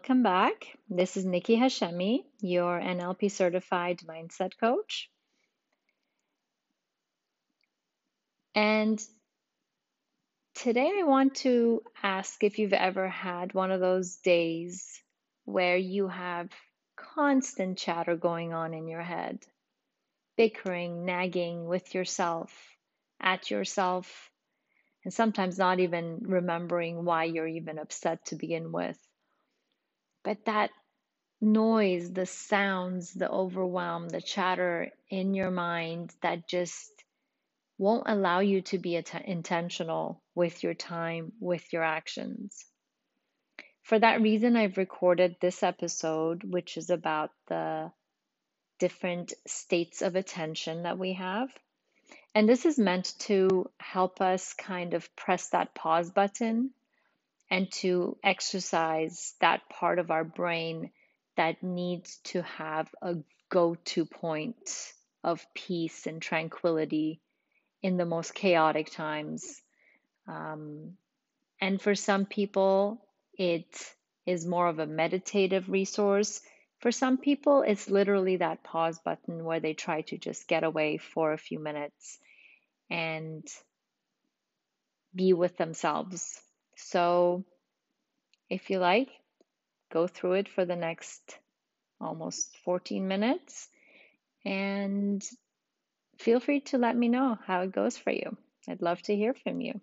Welcome back. This is Nikki Hashemi, your NLP certified mindset coach. And today I want to ask if you've ever had one of those days where you have constant chatter going on in your head, bickering, nagging with yourself, at yourself, and sometimes not even remembering why you're even upset to begin with. But that noise, the sounds, the overwhelm, the chatter in your mind that just won't allow you to be intentional with your time, with your actions. For that reason, I've recorded this episode, which is about the different states of attention that we have. And this is meant to help us kind of press that pause button and to exercise that part of our brain that needs to have a go to point of peace and tranquility in the most chaotic times. Um, and for some people, it is more of a meditative resource. For some people, it's literally that pause button where they try to just get away for a few minutes and be with themselves. So, if you like, go through it for the next almost 14 minutes and feel free to let me know how it goes for you. I'd love to hear from you.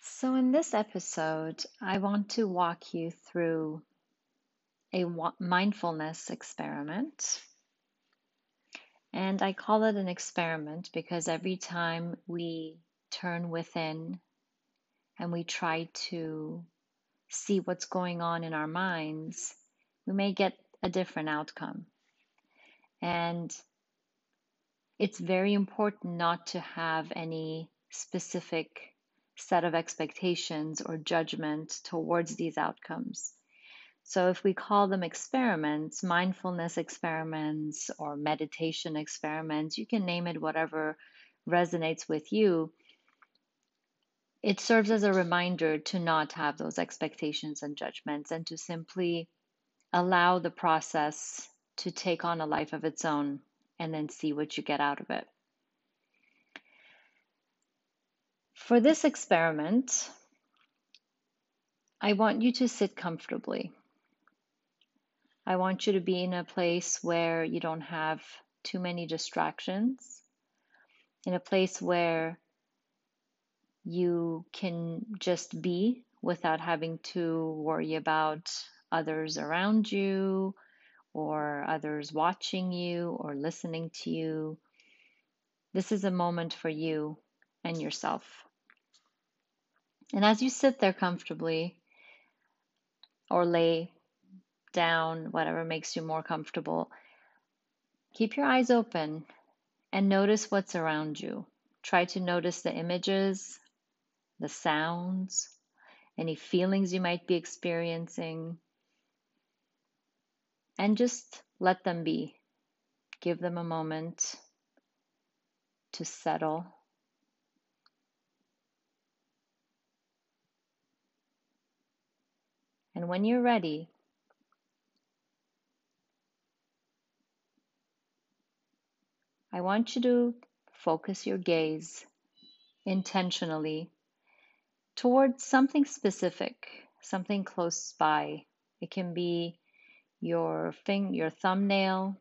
So, in this episode, I want to walk you through a mindfulness experiment. And I call it an experiment because every time we turn within and we try to see what's going on in our minds, we may get a different outcome. And it's very important not to have any specific set of expectations or judgment towards these outcomes. So, if we call them experiments, mindfulness experiments, or meditation experiments, you can name it whatever resonates with you. It serves as a reminder to not have those expectations and judgments and to simply allow the process to take on a life of its own and then see what you get out of it. For this experiment, I want you to sit comfortably. I want you to be in a place where you don't have too many distractions, in a place where you can just be without having to worry about others around you or others watching you or listening to you. This is a moment for you and yourself. And as you sit there comfortably or lay down, whatever makes you more comfortable. Keep your eyes open and notice what's around you. Try to notice the images, the sounds, any feelings you might be experiencing, and just let them be. Give them a moment to settle. And when you're ready, I want you to focus your gaze intentionally towards something specific, something close by. It can be your thing, your thumbnail.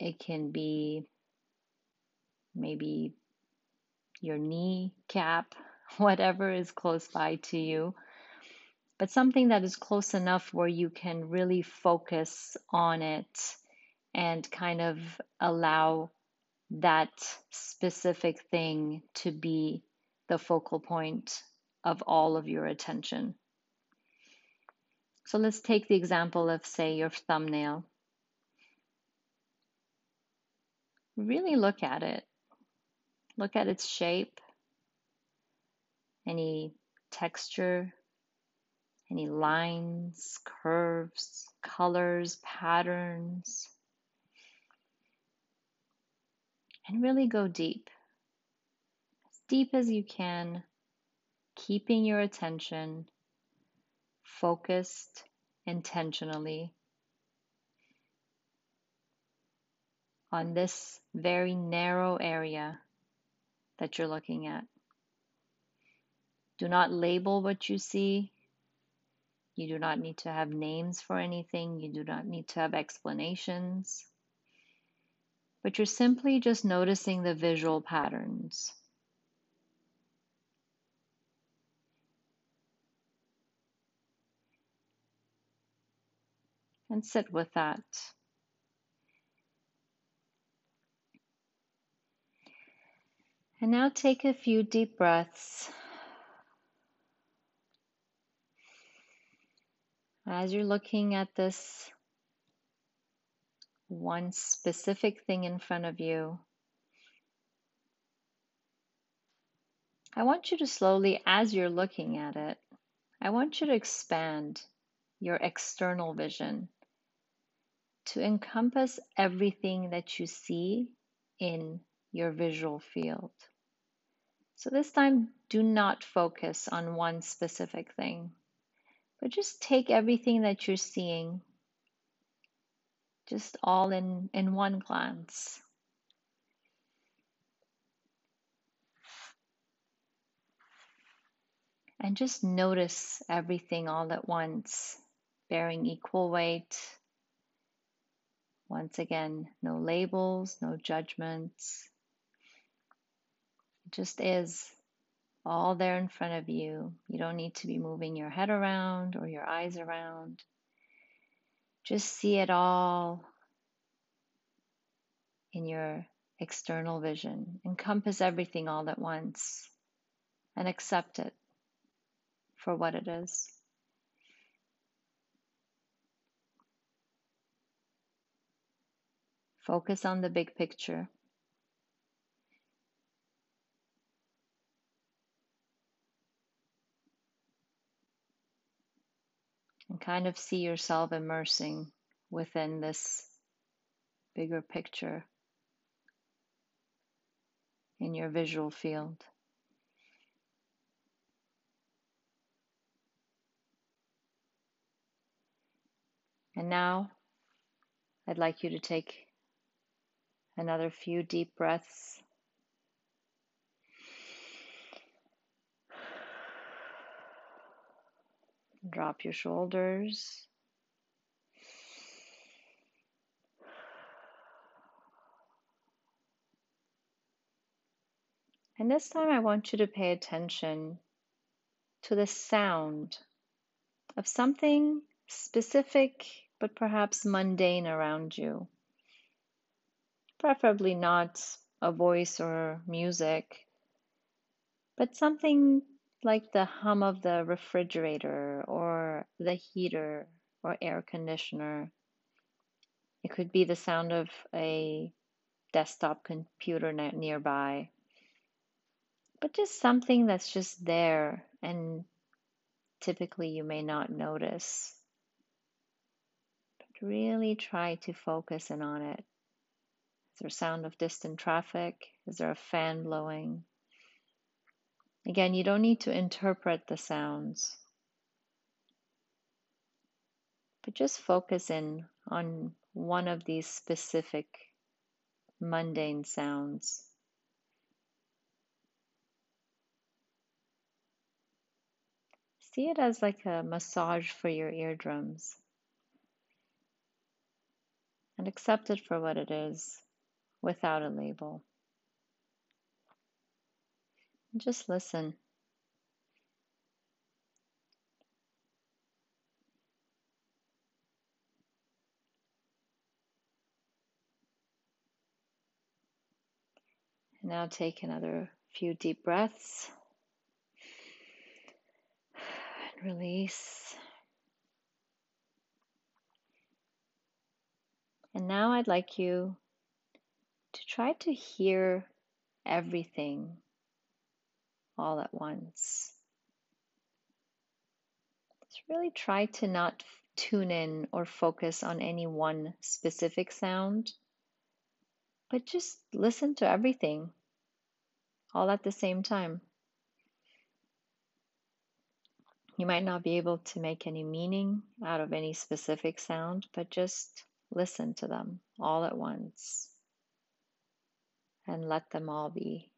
It can be maybe your knee cap, whatever is close by to you. But something that is close enough where you can really focus on it and kind of allow that specific thing to be the focal point of all of your attention. So let's take the example of, say, your thumbnail. Really look at it. Look at its shape, any texture, any lines, curves, colors, patterns and really go deep. As deep as you can, keeping your attention focused intentionally on this very narrow area that you're looking at. Do not label what you see. You do not need to have names for anything. You do not need to have explanations. But you're simply just noticing the visual patterns. And sit with that. And now take a few deep breaths. As you're looking at this one specific thing in front of you, I want you to slowly, as you're looking at it, I want you to expand your external vision to encompass everything that you see in your visual field. So this time, do not focus on one specific thing, but just take everything that you're seeing just all in, in one glance. And just notice everything all at once, bearing equal weight. Once again, no labels, no judgments It just is all there in front of you. You don't need to be moving your head around or your eyes around. Just see it all in your external vision. Encompass everything all at once and accept it for what it is. Focus on the big picture. Kind of see yourself immersing within this bigger picture in your visual field. And now I'd like you to take another few deep breaths. Drop your shoulders. And this time I want you to pay attention to the sound of something specific but perhaps mundane around you. Preferably not a voice or music, but something like the hum of the refrigerator or the heater or air conditioner. It could be the sound of a desktop computer nearby. But just something that's just there and typically you may not notice. But really try to focus in on it. Is there sound of distant traffic? Is there a fan blowing? Again, you don't need to interpret the sounds, but just focus in on one of these specific mundane sounds. See it as like a massage for your eardrums and accept it for what it is without a label. Just listen. Now take another few deep breaths and release. And now I'd like you to try to hear everything all at once. Just really try to not tune in or focus on any one specific sound, but just listen to everything all at the same time. You might not be able to make any meaning out of any specific sound, but just listen to them all at once and let them all be.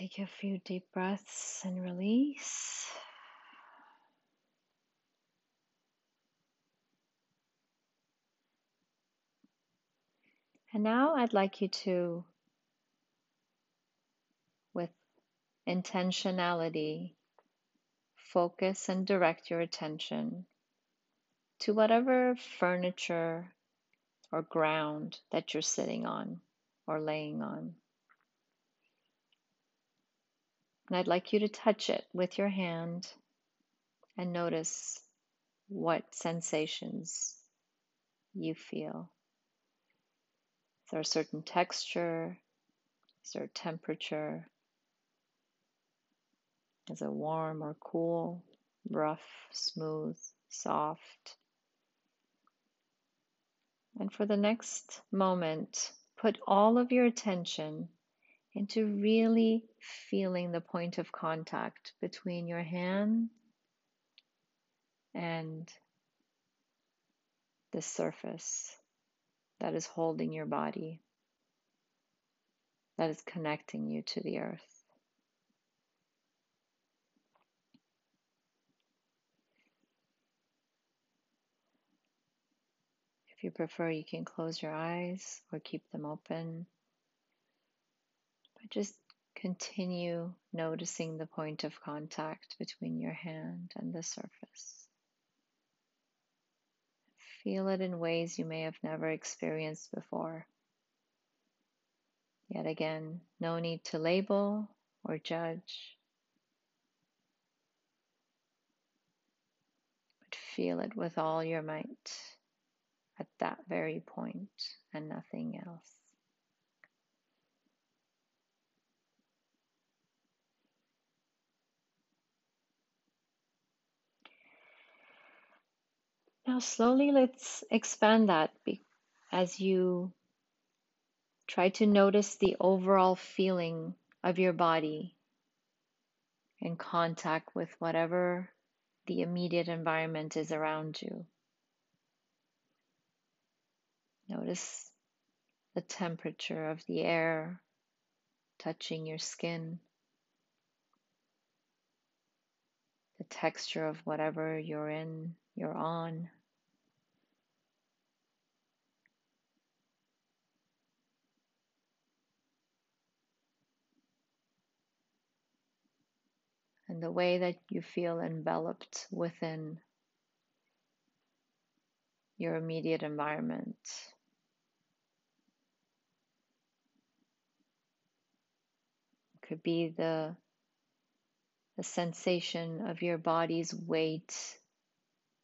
Take a few deep breaths and release. And now I'd like you to, with intentionality, focus and direct your attention to whatever furniture or ground that you're sitting on or laying on. And I'd like you to touch it with your hand and notice what sensations you feel. Is there a certain texture? Is there a temperature? Is it warm or cool, rough, smooth, soft? And for the next moment, put all of your attention into really feeling the point of contact between your hand and the surface that is holding your body, that is connecting you to the earth. If you prefer, you can close your eyes or keep them open. Just continue noticing the point of contact between your hand and the surface. Feel it in ways you may have never experienced before. Yet again, no need to label or judge, but feel it with all your might at that very point and nothing else. Slowly let's expand that as you try to notice the overall feeling of your body in contact with whatever the immediate environment is around you. Notice the temperature of the air touching your skin, the texture of whatever you're in, you're on. And the way that you feel enveloped within your immediate environment. Could be the, the sensation of your body's weight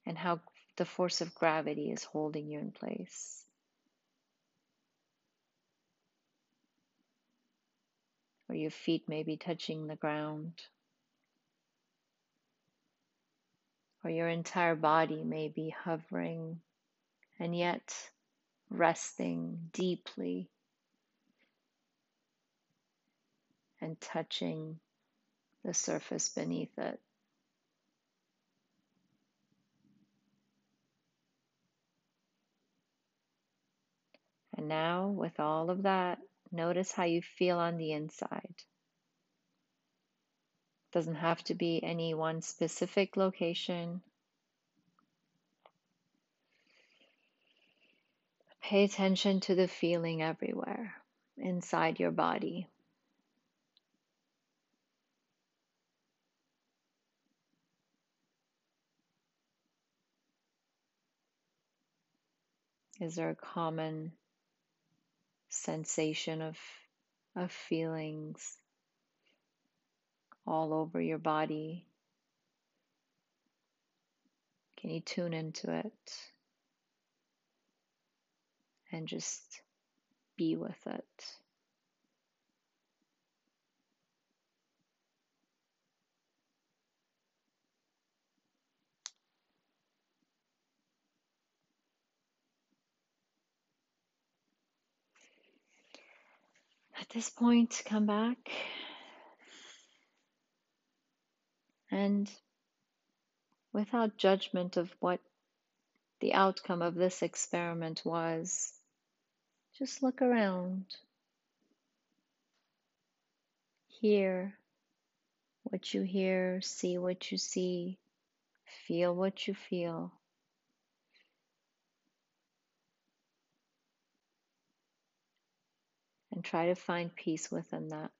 and how the force of gravity is holding you in place. Or your feet may be touching the ground. Or your entire body may be hovering and yet resting deeply and touching the surface beneath it. And now, with all of that, notice how you feel on the inside. Doesn't have to be any one specific location. Pay attention to the feeling everywhere inside your body. Is there a common sensation of, of feelings all over your body. Can you tune into it? and just be with it. At this point, come back and without judgment of what the outcome of this experiment was, just look around. Hear what you hear, see what you see, feel what you feel. And try to find peace within that.